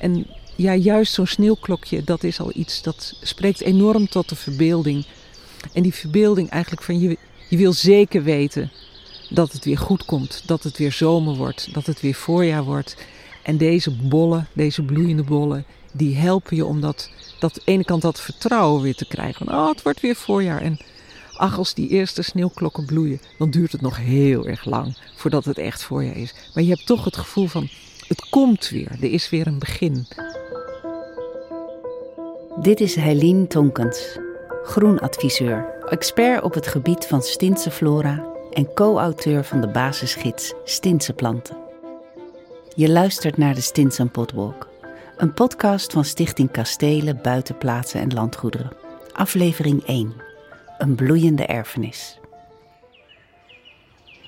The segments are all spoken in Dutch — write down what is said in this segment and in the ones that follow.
En ja, juist zo'n sneeuwklokje, dat is al iets dat spreekt enorm tot de verbeelding. En die verbeelding eigenlijk van je, je wil zeker weten dat het weer goed komt, dat het weer zomer wordt, dat het weer voorjaar wordt. En deze bollen, deze bloeiende bollen, die helpen je om dat, dat ene kant dat vertrouwen weer te krijgen. Oh, het wordt weer voorjaar. En ach, als die eerste sneeuwklokken bloeien, dan duurt het nog heel erg lang voordat het echt voorjaar is. Maar je hebt toch het gevoel van, het komt weer, er is weer een begin. Dit is Helene Tonkens, groenadviseur, expert op het gebied van Stintse flora en co-auteur van de basisgids Stintse planten. Je luistert naar de Stinsen Potwalk, een podcast van Stichting Kastelen, Buitenplaatsen en Landgoederen. Aflevering 1. Een bloeiende erfenis.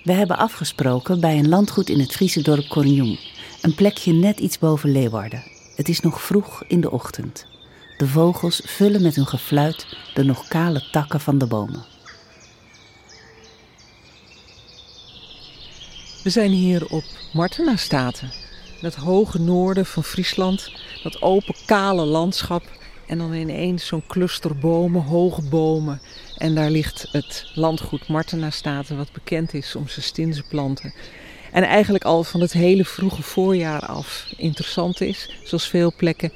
We hebben afgesproken bij een landgoed in het Friese dorp Cornjong, een plekje net iets boven Leeuwarden. Het is nog vroeg in de ochtend. De vogels vullen met hun gefluit de nog kale takken van de bomen. We zijn hier op Martenastaten, het hoge noorden van Friesland, dat open kale landschap en dan ineens zo'n cluster bomen, hoge bomen. En daar ligt het landgoed Martenastaten, wat bekend is om zijn stinzenplanten. En eigenlijk al van het hele vroege voorjaar af interessant is, zoals veel plekken.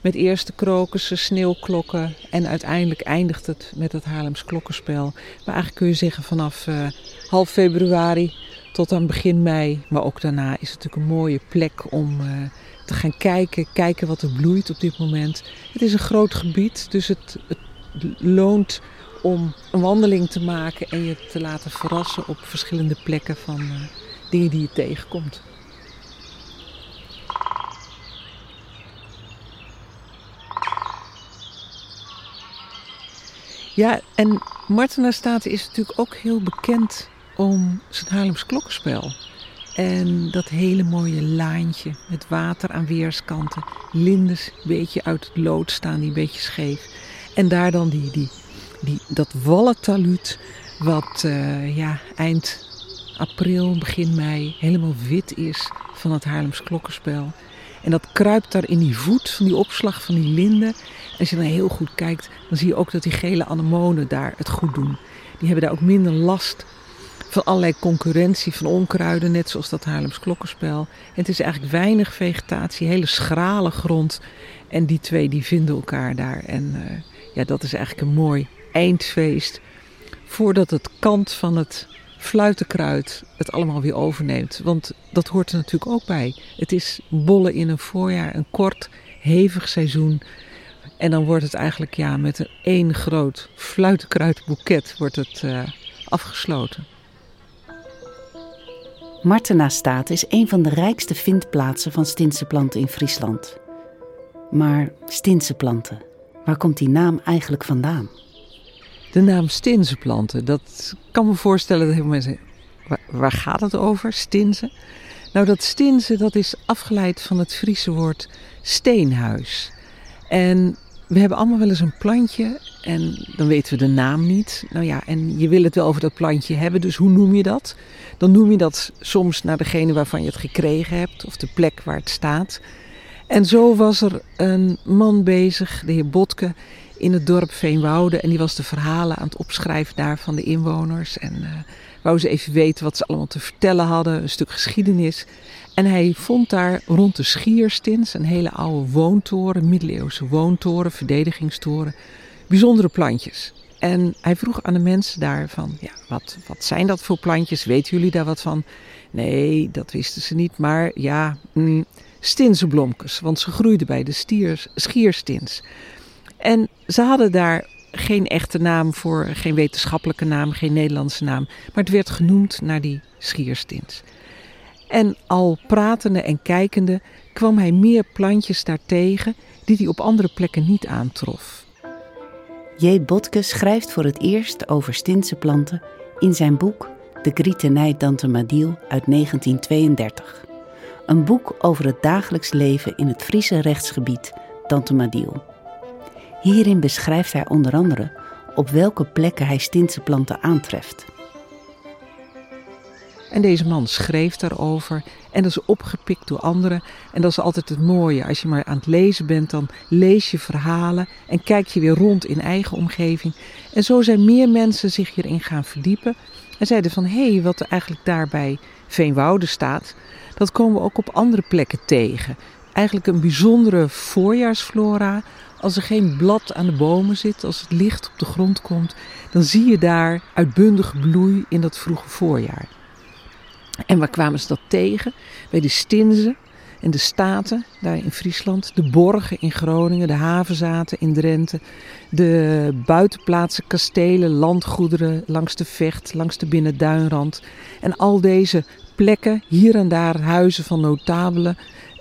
Met eerste krokussen, sneeuwklokken en uiteindelijk eindigt het met het Haarlems klokkenspel. Maar eigenlijk kun je zeggen vanaf uh, half februari tot aan begin mei. Maar ook daarna is het natuurlijk een mooie plek om uh, te gaan kijken. Kijken wat er bloeit op dit moment. Het is een groot gebied, dus het, het loont om een wandeling te maken en je te laten verrassen op verschillende plekken van uh, dingen die je tegenkomt. Ja, en Martena Staten is natuurlijk ook heel bekend om zijn Haarlems klokkenspel. En dat hele mooie laantje met water aan weerskanten. Lindes een beetje uit het lood staan, die een beetje scheef. En daar dan die, die, die, dat wallentaluut wat uh, ja, eind april, begin mei helemaal wit is van het Haarlems klokkenspel. En dat kruipt daar in die voet van die opslag van die linden. En als je dan heel goed kijkt, dan zie je ook dat die gele anemonen daar het goed doen. Die hebben daar ook minder last van allerlei concurrentie van onkruiden, net zoals dat Haarlems klokkenspel. En het is eigenlijk weinig vegetatie, hele schrale grond. En die twee die vinden elkaar daar. En uh, ja, dat is eigenlijk een mooi eindfeest. Voordat het kant van het fluitenkruid het allemaal weer overneemt. Want dat hoort er natuurlijk ook bij. Het is bollen in een voorjaar, een kort, hevig seizoen. En dan wordt het eigenlijk ja, met een één groot fluitenkruidboeket wordt het, uh, afgesloten. Martenastaat is een van de rijkste vindplaatsen van Stinsenplanten in Friesland. Maar Stinsenplanten, waar komt die naam eigenlijk vandaan? De naam Stinsenplanten, dat kan me voorstellen dat heel mensen waar, waar gaat het over, Stinsen? Nou, dat Stinsen dat is afgeleid van het Friese woord steenhuis. En we hebben allemaal wel eens een plantje en dan weten we de naam niet. Nou ja, en je wil het wel over dat plantje hebben, dus hoe noem je dat? Dan noem je dat soms naar degene waarvan je het gekregen hebt of de plek waar het staat. En zo was er een man bezig, de heer Botke, in het dorp Veenwouden. En die was de verhalen aan het opschrijven daar van de inwoners. En uh, wou ze even weten wat ze allemaal te vertellen hadden, een stuk geschiedenis. En hij vond daar rond de Schierstins, een hele oude woontoren, middeleeuwse woontoren, verdedigingstoren, bijzondere plantjes. En hij vroeg aan de mensen daar van, ja, wat, wat zijn dat voor plantjes? Weten jullie daar wat van? Nee, dat wisten ze niet, maar ja, mm, stinsenblomkes, want ze groeiden bij de stiers, schierstins. En ze hadden daar geen echte naam voor, geen wetenschappelijke naam, geen Nederlandse naam, maar het werd genoemd naar die schierstins. En al pratende en kijkende kwam hij meer plantjes daartegen die hij op andere plekken niet aantrof. J. Botke schrijft voor het eerst over Stinse planten in zijn boek De Grietenij Dantemadiel uit 1932. Een boek over het dagelijks leven in het Friese rechtsgebied Dantemadiel. Hierin beschrijft hij onder andere op welke plekken hij Stinse planten aantreft. En deze man schreef daarover en dat is opgepikt door anderen. En dat is altijd het mooie. Als je maar aan het lezen bent, dan lees je verhalen en kijk je weer rond in eigen omgeving. En zo zijn meer mensen zich hierin gaan verdiepen. En zeiden van, hé, hey, wat er eigenlijk daarbij Veenwouden staat, dat komen we ook op andere plekken tegen. Eigenlijk een bijzondere voorjaarsflora. Als er geen blad aan de bomen zit, als het licht op de grond komt, dan zie je daar uitbundige bloei in dat vroege voorjaar. En waar kwamen ze dat tegen? Bij de Stinzen en de Staten, daar in Friesland. De Borgen in Groningen, de havenzaten in Drenthe. De buitenplaatsen, kastelen, landgoederen langs de Vecht, langs de Binnenduinrand. En al deze plekken, hier en daar huizen van notabelen.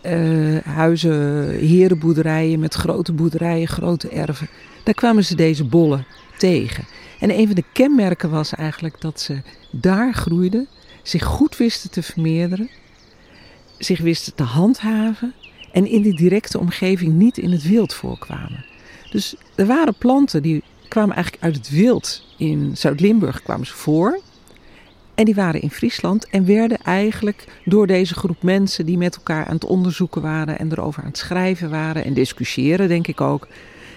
Uh, huizen, herenboerderijen met grote boerderijen, grote erven. Daar kwamen ze deze bollen tegen. En een van de kenmerken was eigenlijk dat ze daar groeiden zich goed wisten te vermeerderen, zich wisten te handhaven en in die directe omgeving niet in het wild voorkwamen. Dus er waren planten die kwamen eigenlijk uit het wild. In Zuid-Limburg kwamen ze voor. En die waren in Friesland en werden eigenlijk door deze groep mensen die met elkaar aan het onderzoeken waren en erover aan het schrijven waren en discussiëren, denk ik ook,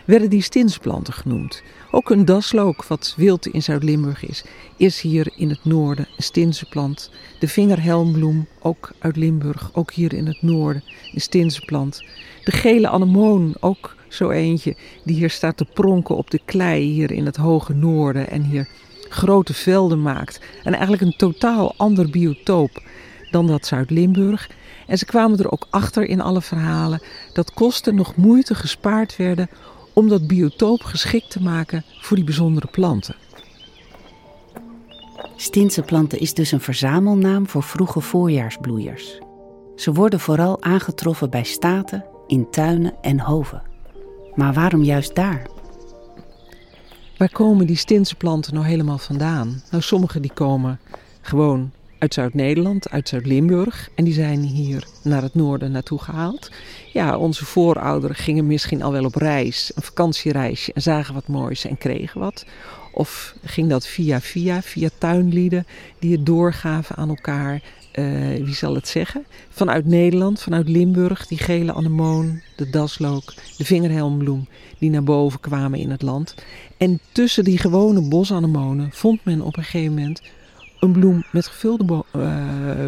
werden die stinsplanten genoemd. Ook een daslook, wat wild in Zuid-Limburg is, is hier in het noorden een stinsenplant. De vingerhelmbloem, ook uit Limburg, ook hier in het noorden, een stinsenplant. De gele anemoon, ook zo eentje, die hier staat te pronken op de klei hier in het hoge noorden en hier grote velden maakt. En eigenlijk een totaal ander biotoop dan dat Zuid-Limburg. En ze kwamen er ook achter in alle verhalen dat kosten nog moeite gespaard werden om dat biotoop geschikt te maken voor die bijzondere planten. Stinsenplanten is dus een verzamelnaam voor vroege voorjaarsbloeiers. Ze worden vooral aangetroffen bij staten, in tuinen en hoven. Maar waarom juist daar? Waar komen die stinsenplanten nou helemaal vandaan? Nou, sommige die komen gewoon uit Zuid-Nederland, uit Zuid-Limburg. En die zijn hier naar het noorden naartoe gehaald. Ja, onze voorouderen gingen misschien al wel op reis, een vakantiereisje, en zagen wat moois en kregen wat. Of ging dat via via, via tuinlieden die het doorgaven aan elkaar. Uh, wie zal het zeggen? Vanuit Nederland, vanuit Limburg, die gele anemoon, de daslook, de vingerhelmbloem, die naar boven kwamen in het land. En tussen die gewone bosanemonen vond men op een gegeven moment een bloem met gevulde uh,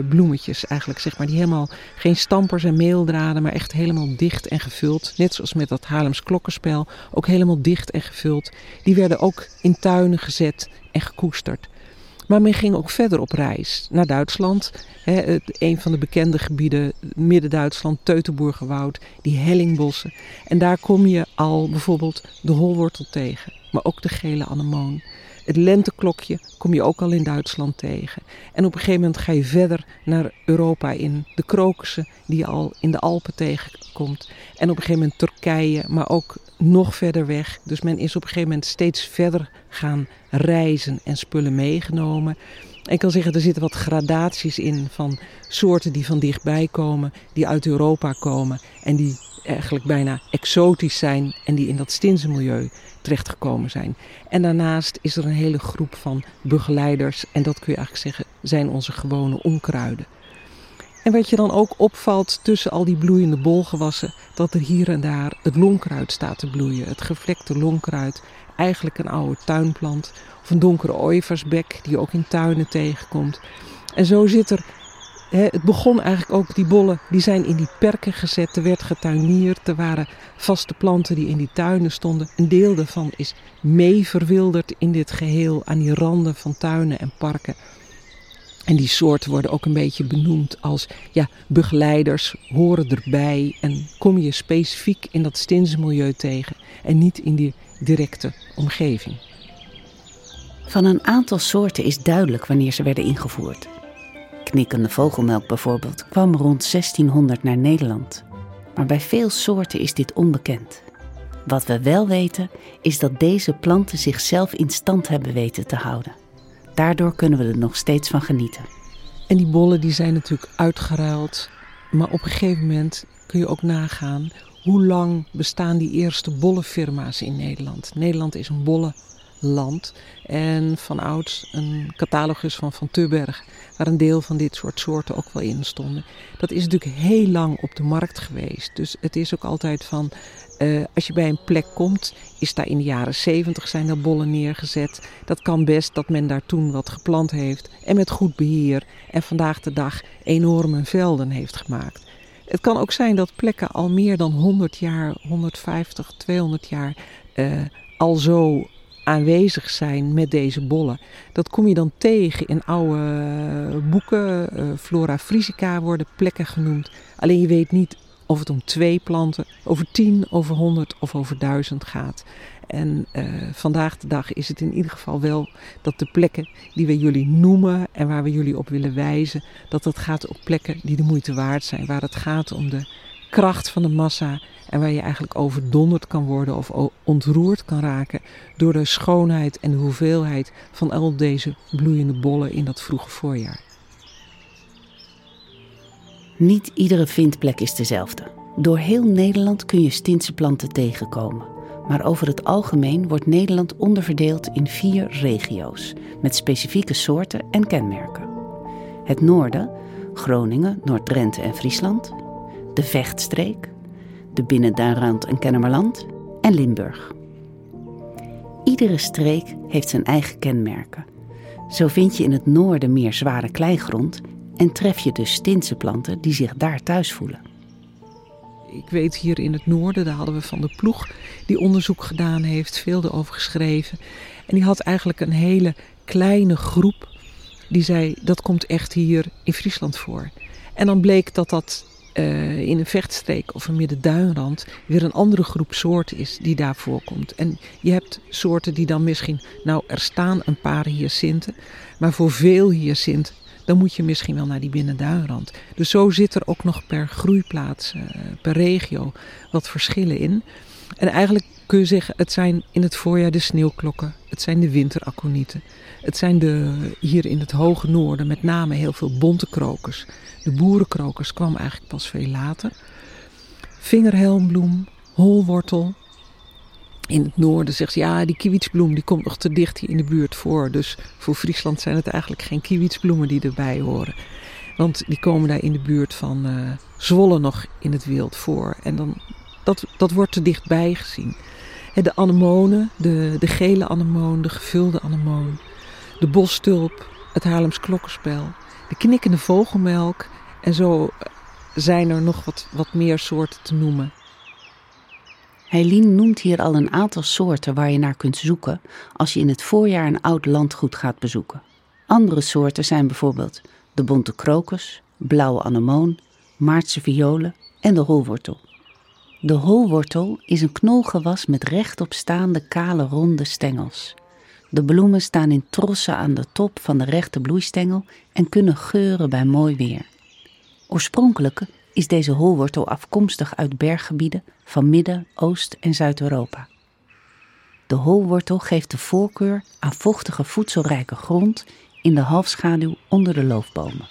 bloemetjes eigenlijk, zeg maar. Die helemaal geen stampers en meeldraden, maar echt helemaal dicht en gevuld. Net zoals met dat Haarlems klokkenspel, ook helemaal dicht en gevuld. Die werden ook in tuinen gezet en gekoesterd. Maar men ging ook verder op reis naar Duitsland. He, een van de bekende gebieden, Midden-Duitsland, Teutoburgerwoud, die hellingbossen. En daar kom je al bijvoorbeeld de holwortel tegen, maar ook de gele anemoon. Het lenteklokje kom je ook al in Duitsland tegen. En op een gegeven moment ga je verder naar Europa in. De krokussen die je al in de Alpen tegenkomt. En op een gegeven moment Turkije, maar ook nog verder weg. Dus men is op een gegeven moment steeds verder gaan reizen en spullen meegenomen. ik kan zeggen, er zitten wat gradaties in van soorten die van dichtbij komen, die uit Europa komen en die eigenlijk bijna exotisch zijn en die in dat stinsenmilieu terechtgekomen zijn. En daarnaast is er een hele groep van begeleiders en dat kun je eigenlijk zeggen zijn onze gewone onkruiden. En wat je dan ook opvalt tussen al die bloeiende bolgewassen, dat er hier en daar het lonkruid staat te bloeien. Het gevlekte lonkruid, eigenlijk een oude tuinplant. Of een donkere ooievarsbek die je ook in tuinen tegenkomt. En zo zit er het begon eigenlijk ook, die bollen, die zijn in die perken gezet. Er werd getuinierd. Er waren vaste planten die in die tuinen stonden. Een deel daarvan is mee verwilderd in dit geheel aan die randen van tuinen en parken. En die soorten worden ook een beetje benoemd als ja, begeleiders, horen erbij. En kom je specifiek in dat stinsmilieu tegen en niet in die directe omgeving. Van een aantal soorten is duidelijk wanneer ze werden ingevoerd. Knikkende vogelmelk bijvoorbeeld kwam rond 1600 naar Nederland. Maar bij veel soorten is dit onbekend. Wat we wel weten is dat deze planten zichzelf in stand hebben weten te houden. Daardoor kunnen we er nog steeds van genieten. En die bollen die zijn natuurlijk uitgeruild. Maar op een gegeven moment kun je ook nagaan hoe lang bestaan die eerste bollenfirma's in Nederland. Nederland is een land. En van ouds een catalogus van Van Tubberg, waar een deel van dit soort soorten ook wel in stonden. Dat is natuurlijk heel lang op de markt geweest. Dus het is ook altijd van, uh, als je bij een plek komt, is daar in de jaren 70 zijn er bollen neergezet. Dat kan best dat men daar toen wat geplant heeft en met goed beheer en vandaag de dag enorme velden heeft gemaakt. Het kan ook zijn dat plekken al meer dan 100 jaar, 150, 200 jaar uh, al zo aanwezig zijn met deze bollen. Dat kom je dan tegen in oude boeken. Uh, Flora Frisica worden plekken genoemd. Alleen je weet niet of het om twee planten, over tien, over honderd of over duizend gaat. En uh, vandaag de dag is het in ieder geval wel dat de plekken die we jullie noemen en waar we jullie op willen wijzen, dat het gaat op plekken die de moeite waard zijn. Waar het gaat om de kracht van de massa en waar je eigenlijk overdonderd kan worden of ontroerd kan raken door de schoonheid en de hoeveelheid van al deze bloeiende bollen in dat vroege voorjaar. Niet iedere vindplek is dezelfde. Door heel Nederland kun je Stintse planten tegenkomen. Maar over het algemeen wordt Nederland onderverdeeld in vier regio's met specifieke soorten en kenmerken. Het noorden, Groningen, Noord-Drenthe en Friesland. De Vechtstreek, de Binnenduinrand en Kennemerland en Limburg. Iedere streek heeft zijn eigen kenmerken. Zo vind je in het noorden meer zware kleigrond en tref je dus Stintse planten die zich daar thuis voelen. Ik weet hier in het noorden, daar hadden we van de ploeg die onderzoek gedaan heeft, veel erover geschreven. En die had eigenlijk een hele kleine groep die zei dat komt echt hier in Friesland voor. En dan bleek dat dat uh, in een vechtstreek of een middenduinrand weer een andere groep soorten is die daar voorkomt. En je hebt soorten die dan misschien, nou er staan een paar hyacinten, maar voor veel hyacinten dan moet je misschien wel naar die binnenduinrand. Dus zo zit er ook nog per groeiplaats, uh, per regio, wat verschillen in. En eigenlijk kun je zeggen, het zijn in het voorjaar de sneeuwklokken, het zijn de winteraconieten. Het zijn de, hier in het hoge noorden met name heel veel bonte krokers. De boerenkrokers kwam eigenlijk pas veel later. Vingerhelmbloem, holwortel, in het noorden zegt ze, ja, die kiewitsbloem die komt nog te dicht hier in de buurt voor. Dus voor Friesland zijn het eigenlijk geen kiewitsbloemen die erbij horen. Want die komen daar in de buurt van uh, Zwolle nog in het wild voor. En dan, dat, dat wordt te dichtbij gezien. De anemonen, de, de gele anemoon, de gevulde anemoon, de bosstulp, het Haarlems klokkenspel, de knikkende vogelmelk. En zo zijn er nog wat, wat meer soorten te noemen. Heilien noemt hier al een aantal soorten waar je naar kunt zoeken als je in het voorjaar een oud landgoed gaat bezoeken. Andere soorten zijn bijvoorbeeld de bonte krokus, blauwe anemoon, Maartse violen en de holwortel. De holwortel is een knolgewas met rechtopstaande kale ronde stengels. De bloemen staan in trossen aan de top van de rechte bloeistengel en kunnen geuren bij mooi weer. Oorspronkelijk is deze holwortel afkomstig uit berggebieden van Midden-, Oost- en Zuid-Europa. De holwortel geeft de voorkeur aan vochtige voedselrijke grond in de halfschaduw onder de loofbomen.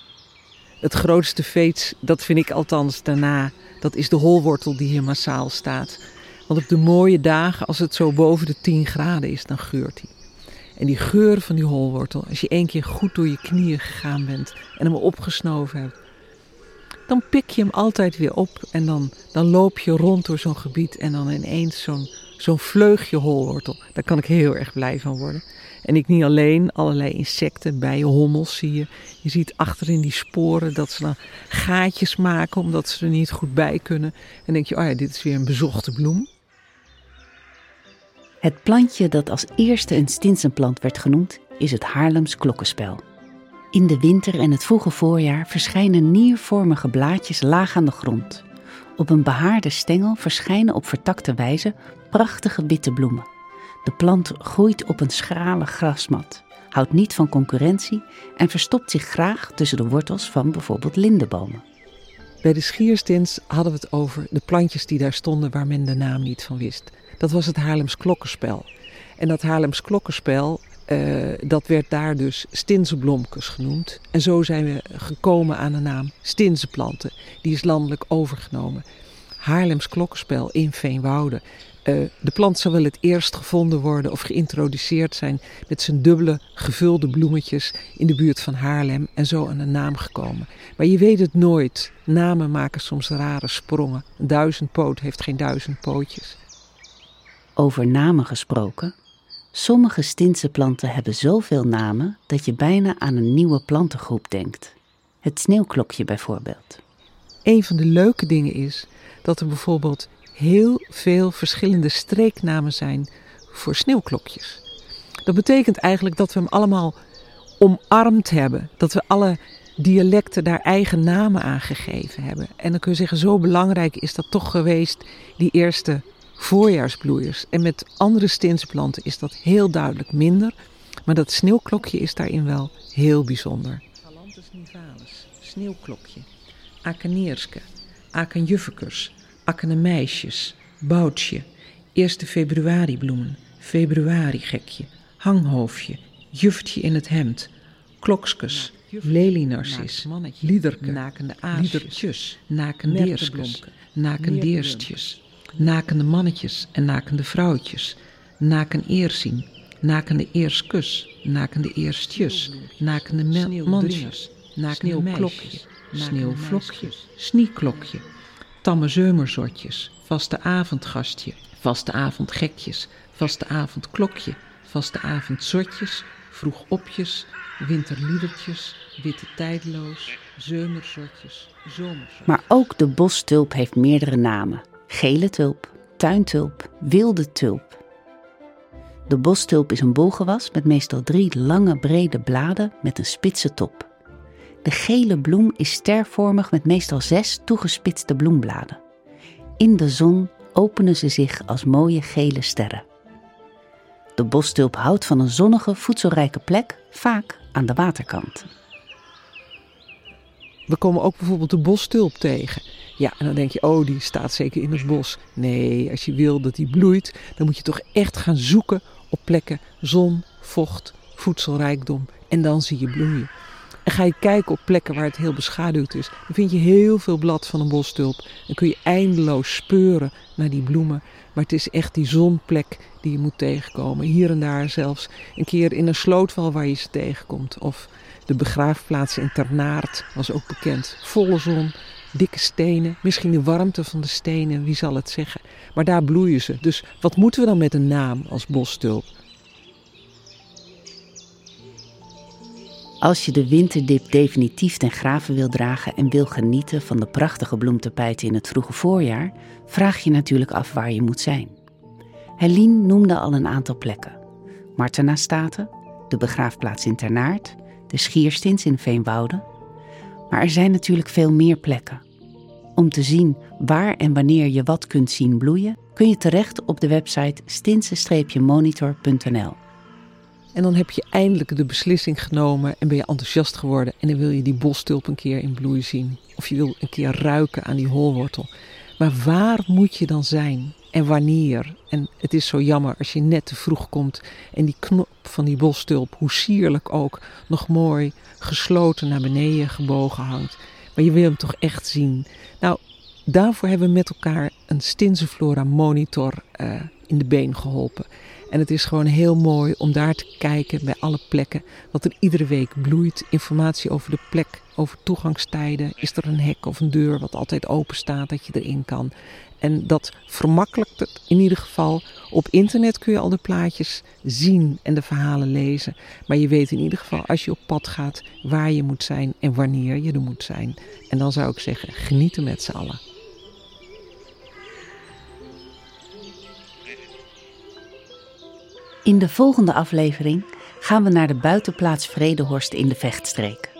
Het grootste veets, dat vind ik althans daarna, dat is de holwortel die hier massaal staat. Want op de mooie dagen, als het zo boven de 10 graden is, dan geurt hij. En die geur van die holwortel, als je één keer goed door je knieën gegaan bent en hem opgesnoven hebt, dan pik je hem altijd weer op en dan, dan loop je rond door zo'n gebied en dan ineens zo'n zo'n vleugje holwortel. Daar kan ik heel erg blij van worden. En ik niet alleen, allerlei insecten, bijen, hommels zie je. Je ziet achterin die sporen dat ze dan gaatjes maken omdat ze er niet goed bij kunnen. En denk je, oh ja, dit is weer een bezochte bloem. Het plantje dat als eerste een stinsenplant werd genoemd, is het Haarlems klokkenspel. In de winter en het vroege voorjaar verschijnen niervormige blaadjes laag aan de grond. Op een behaarde stengel verschijnen op vertakte wijze prachtige witte bloemen. De plant groeit op een schrale grasmat, houdt niet van concurrentie en verstopt zich graag tussen de wortels van bijvoorbeeld lindenbomen. Bij de schierstins hadden we het over de plantjes die daar stonden waar men de naam niet van wist. Dat was het Haarlems klokkenspel. En dat Haarlems klokkenspel uh, dat werd daar dus stinzenblomkes genoemd. En zo zijn we gekomen aan de naam stinzenplanten. Die is landelijk overgenomen. Haarlems klokkenspel in Veenwouden. Uh, de plant zou wel het eerst gevonden worden of geïntroduceerd zijn met zijn dubbele gevulde bloemetjes in de buurt van Haarlem en zo aan een naam gekomen. Maar je weet het nooit. Namen maken soms rare sprongen. Een duizendpoot heeft geen duizend pootjes. Over namen gesproken. Sommige Stintse planten hebben zoveel namen dat je bijna aan een nieuwe plantengroep denkt. Het sneeuwklokje bijvoorbeeld. Een van de leuke dingen is dat er bijvoorbeeld heel veel verschillende streeknamen zijn voor sneeuwklokjes. Dat betekent eigenlijk dat we hem allemaal omarmd hebben. Dat we alle dialecten daar eigen namen aan gegeven hebben. En dan kun je zeggen, zo belangrijk is dat toch geweest, die eerste voorjaarsbloeiers. En met andere stinsplanten is dat heel duidelijk minder. Maar dat sneeuwklokje is daarin wel heel bijzonder. Galantus nivalis, sneeuwklokje. Akeneerske, akenjuffekers, akkene meisjes, boutje, eerste februaribloemen, februarigekje, hanghoofdje, juftje in het hemd, klokskes, lelienarcis, liederke, nakende liedertjes, nakendeerskes, nakendeerstjes, nakende mannetjes en nakende vrouwtjes, naken eerzien, nakende eerskus, nakende eerstjes, nakende mannetjes, nakende klokje, sneeuwvlokje, snieklokje, tamme zeumerzotjes, vaste avondgastje, vaste avondgekjes, vaste avondklokje, vaste avondzotjes, vroegopjes, winterliedertjes, witte tijdloos, zeumerzotjes, zomerzotjes. Maar ook de bostulp heeft meerdere namen. Gele tulp, tuintulp, wilde tulp. De bostulp is een bolgewas met meestal drie lange brede bladen met een spitse top. De gele bloem is stervormig met meestal zes toegespitste bloembladen. In de zon openen ze zich als mooie gele sterren. De bostulp houdt van een zonnige, voedselrijke plek, vaak aan de waterkant. We komen ook bijvoorbeeld de bostulp tegen. Ja, en dan denk je, oh, die staat zeker in het bos. Nee, als je wil dat die bloeit, dan moet je toch echt gaan zoeken op plekken zon, vocht, voedselrijkdom. En dan zie je bloeien. En ga je kijken op plekken waar het heel beschaduwd is, dan vind je heel veel blad van een bostulp. En kun je eindeloos speuren naar die bloemen. Maar het is echt die zonplek die je moet tegenkomen. Hier en daar zelfs een keer in een slootwal waar je ze tegenkomt. Of de begraafplaats in Ternaert was ook bekend. Volle zon, dikke stenen, misschien de warmte van de stenen, wie zal het zeggen. Maar daar bloeien ze. Dus wat moeten we dan met een naam als bostulp? Als je de winterdip definitief ten graven wil dragen en wil genieten van de prachtige bloemtapijten in het vroege voorjaar, vraag je natuurlijk af waar je moet zijn. Helene noemde al een aantal plekken. Martena Staten, de begraafplaats in Ternaert, de Schierstins in Veenwouden. Maar er zijn natuurlijk veel meer plekken. Om te zien waar en wanneer je wat kunt zien bloeien, kun je terecht op de website stinse-monitor.nl. En dan heb je eindelijk de beslissing genomen en ben je enthousiast geworden. En dan wil je die bostulp een keer in bloei zien. Of je wil een keer ruiken aan die holwortel. Maar waar moet je dan zijn? En wanneer? En het is zo jammer als je net te vroeg komt en die knop van die bostulp, hoe sierlijk ook, nog mooi gesloten naar beneden gebogen hangt. Maar je wil hem toch echt zien. Nou, daarvoor hebben we met elkaar een Stinsenflora monitor uh, in de been geholpen. En het is gewoon heel mooi om daar te kijken bij alle plekken. Wat er iedere week bloeit. Informatie over de plek, over toegangstijden. Is er een hek of een deur wat altijd open staat dat je erin kan. En dat vermakkelijkt het in ieder geval. Op internet kun je al de plaatjes zien en de verhalen lezen. Maar je weet in ieder geval als je op pad gaat waar je moet zijn en wanneer je er moet zijn. En dan zou ik zeggen, genieten met z'n allen. In de volgende aflevering gaan we naar de buitenplaats Vredehorst in de Vechtstreek.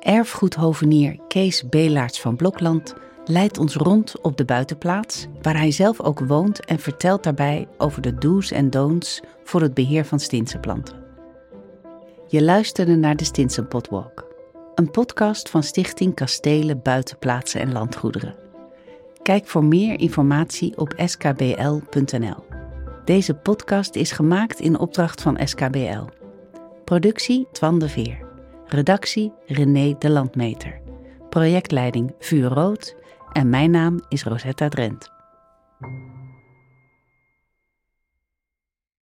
Erfgoedhovenier Kees Belaerts van Blokland leidt ons rond op de buitenplaats, waar hij zelf ook woont en vertelt daarbij over de do's en don'ts voor het beheer van stinsenplanten. Je luisterde naar de Stinsen Potwalk, een podcast van Stichting Kastelen, Buitenplaatsen en Landgoederen. Kijk voor meer informatie op skbl.nl. Deze podcast is gemaakt in opdracht van SKBL. Productie Twan de Veer. Redactie René de Landmeter. Projectleiding Vuur Rood En mijn naam is Rosetta Drent.